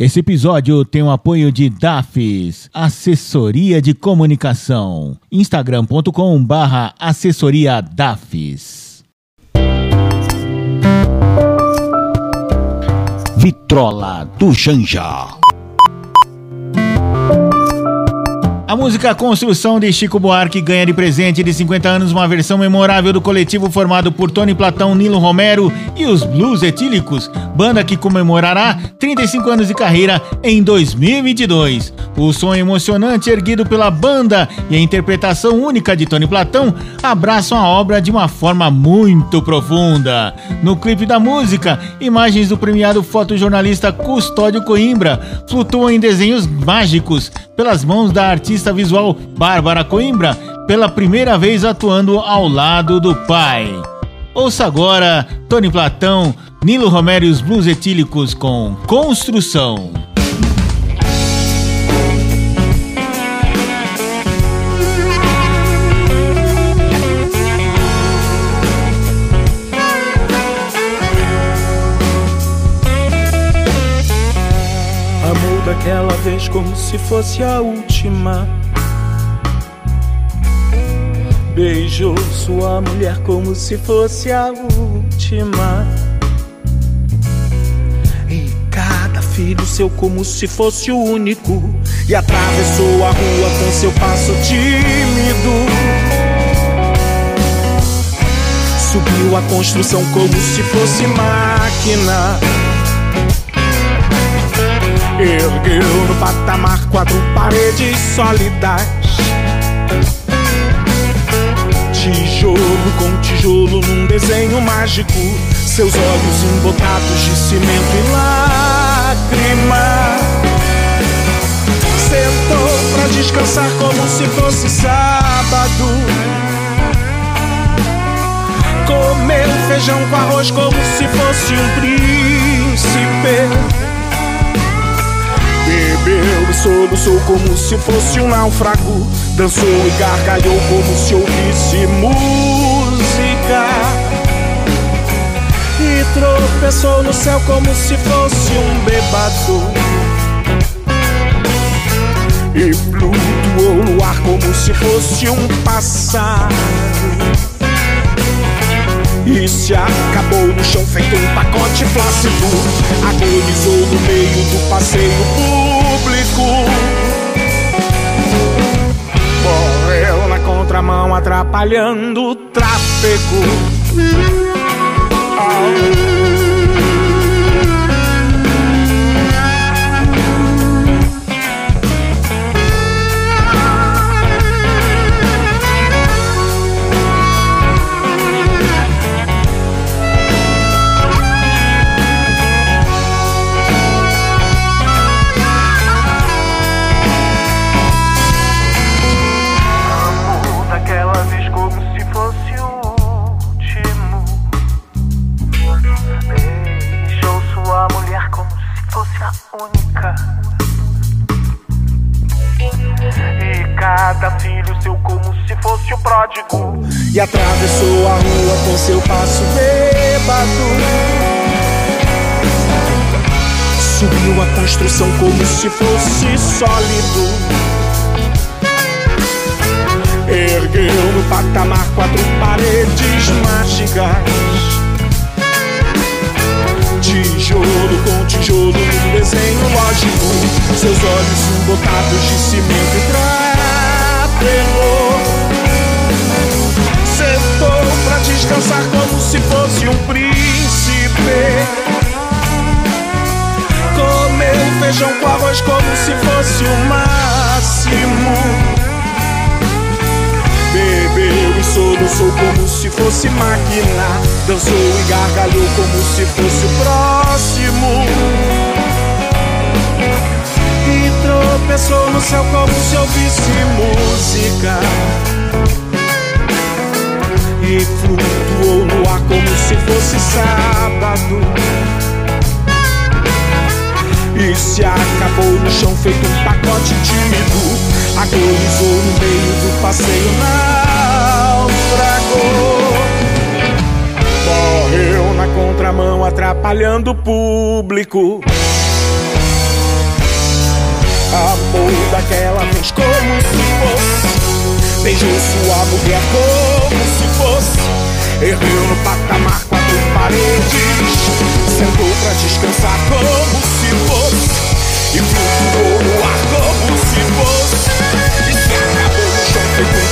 Esse episódio tem o apoio de DAFES, Assessoria de Comunicação. instagram.com barra assessoria DAFES. Vitrola do Janja. A música Construção de Chico Buarque ganha de presente de 50 anos uma versão memorável do coletivo formado por Tony Platão, Nilo Romero e os Blues Etílicos, banda que comemorará 35 anos de carreira em 2022. O som emocionante erguido pela banda e a interpretação única de Tony Platão abraçam a obra de uma forma muito profunda. No clipe da música, imagens do premiado fotojornalista Custódio Coimbra flutuam em desenhos mágicos pelas mãos da artista visual Bárbara Coimbra, pela primeira vez atuando ao lado do pai. Ouça agora Tony Platão, Nilo Romero e os Blues Etílicos com Construção. Vez como se fosse a última. Beijou sua mulher como se fosse a última. E cada filho seu como se fosse o único. E atravessou a rua com seu passo tímido. Subiu a construção como se fosse máquina Ergueu no patamar quatro paredes sólidas. Tijolo com tijolo num desenho mágico. Seus olhos embotados de cimento e lágrima. Sentou pra descansar como se fosse sábado. Comeu feijão com arroz como se fosse um príncipe. Soluçou como se fosse um náufrago. Dançou e gargalhou como se ouvisse música. E tropeçou no céu como se fosse um bebado. E flutuou no ar como se fosse um pássaro. E se acabou no chão feito um pacote flácido Agonizou no meio do passeio atrapalhando o tráfego ah. e atravessou a rua com seu passo bêbado. Subiu a construção como se fosse sólido. Ergueu no patamar quatro paredes mágicas. Seus olhos embotados de cimento e trapelou pra descansar como se fosse um príncipe. Comeu feijão com arroz como se fosse o máximo. Bebeu e soluçou como se fosse máquina. Dançou e gargalhou como se fosse o próximo. Tropeçou no céu como se ouvisse música e flutuou no ar como se fosse sábado. E se acabou no chão feito um pacote tímido. Agonizou no meio do passeio, naufragou. Morreu na contramão, atrapalhando o público. Daquela vez como se fosse. Beijou sua mulher como se fosse. Erreu no patamar quatro paredes. Sentou pra descansar como se fosse. E flutuou no ar como se fosse. E se acabou no chão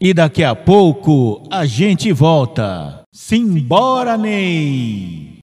E daqui a pouco a gente volta. Simbora, Ney!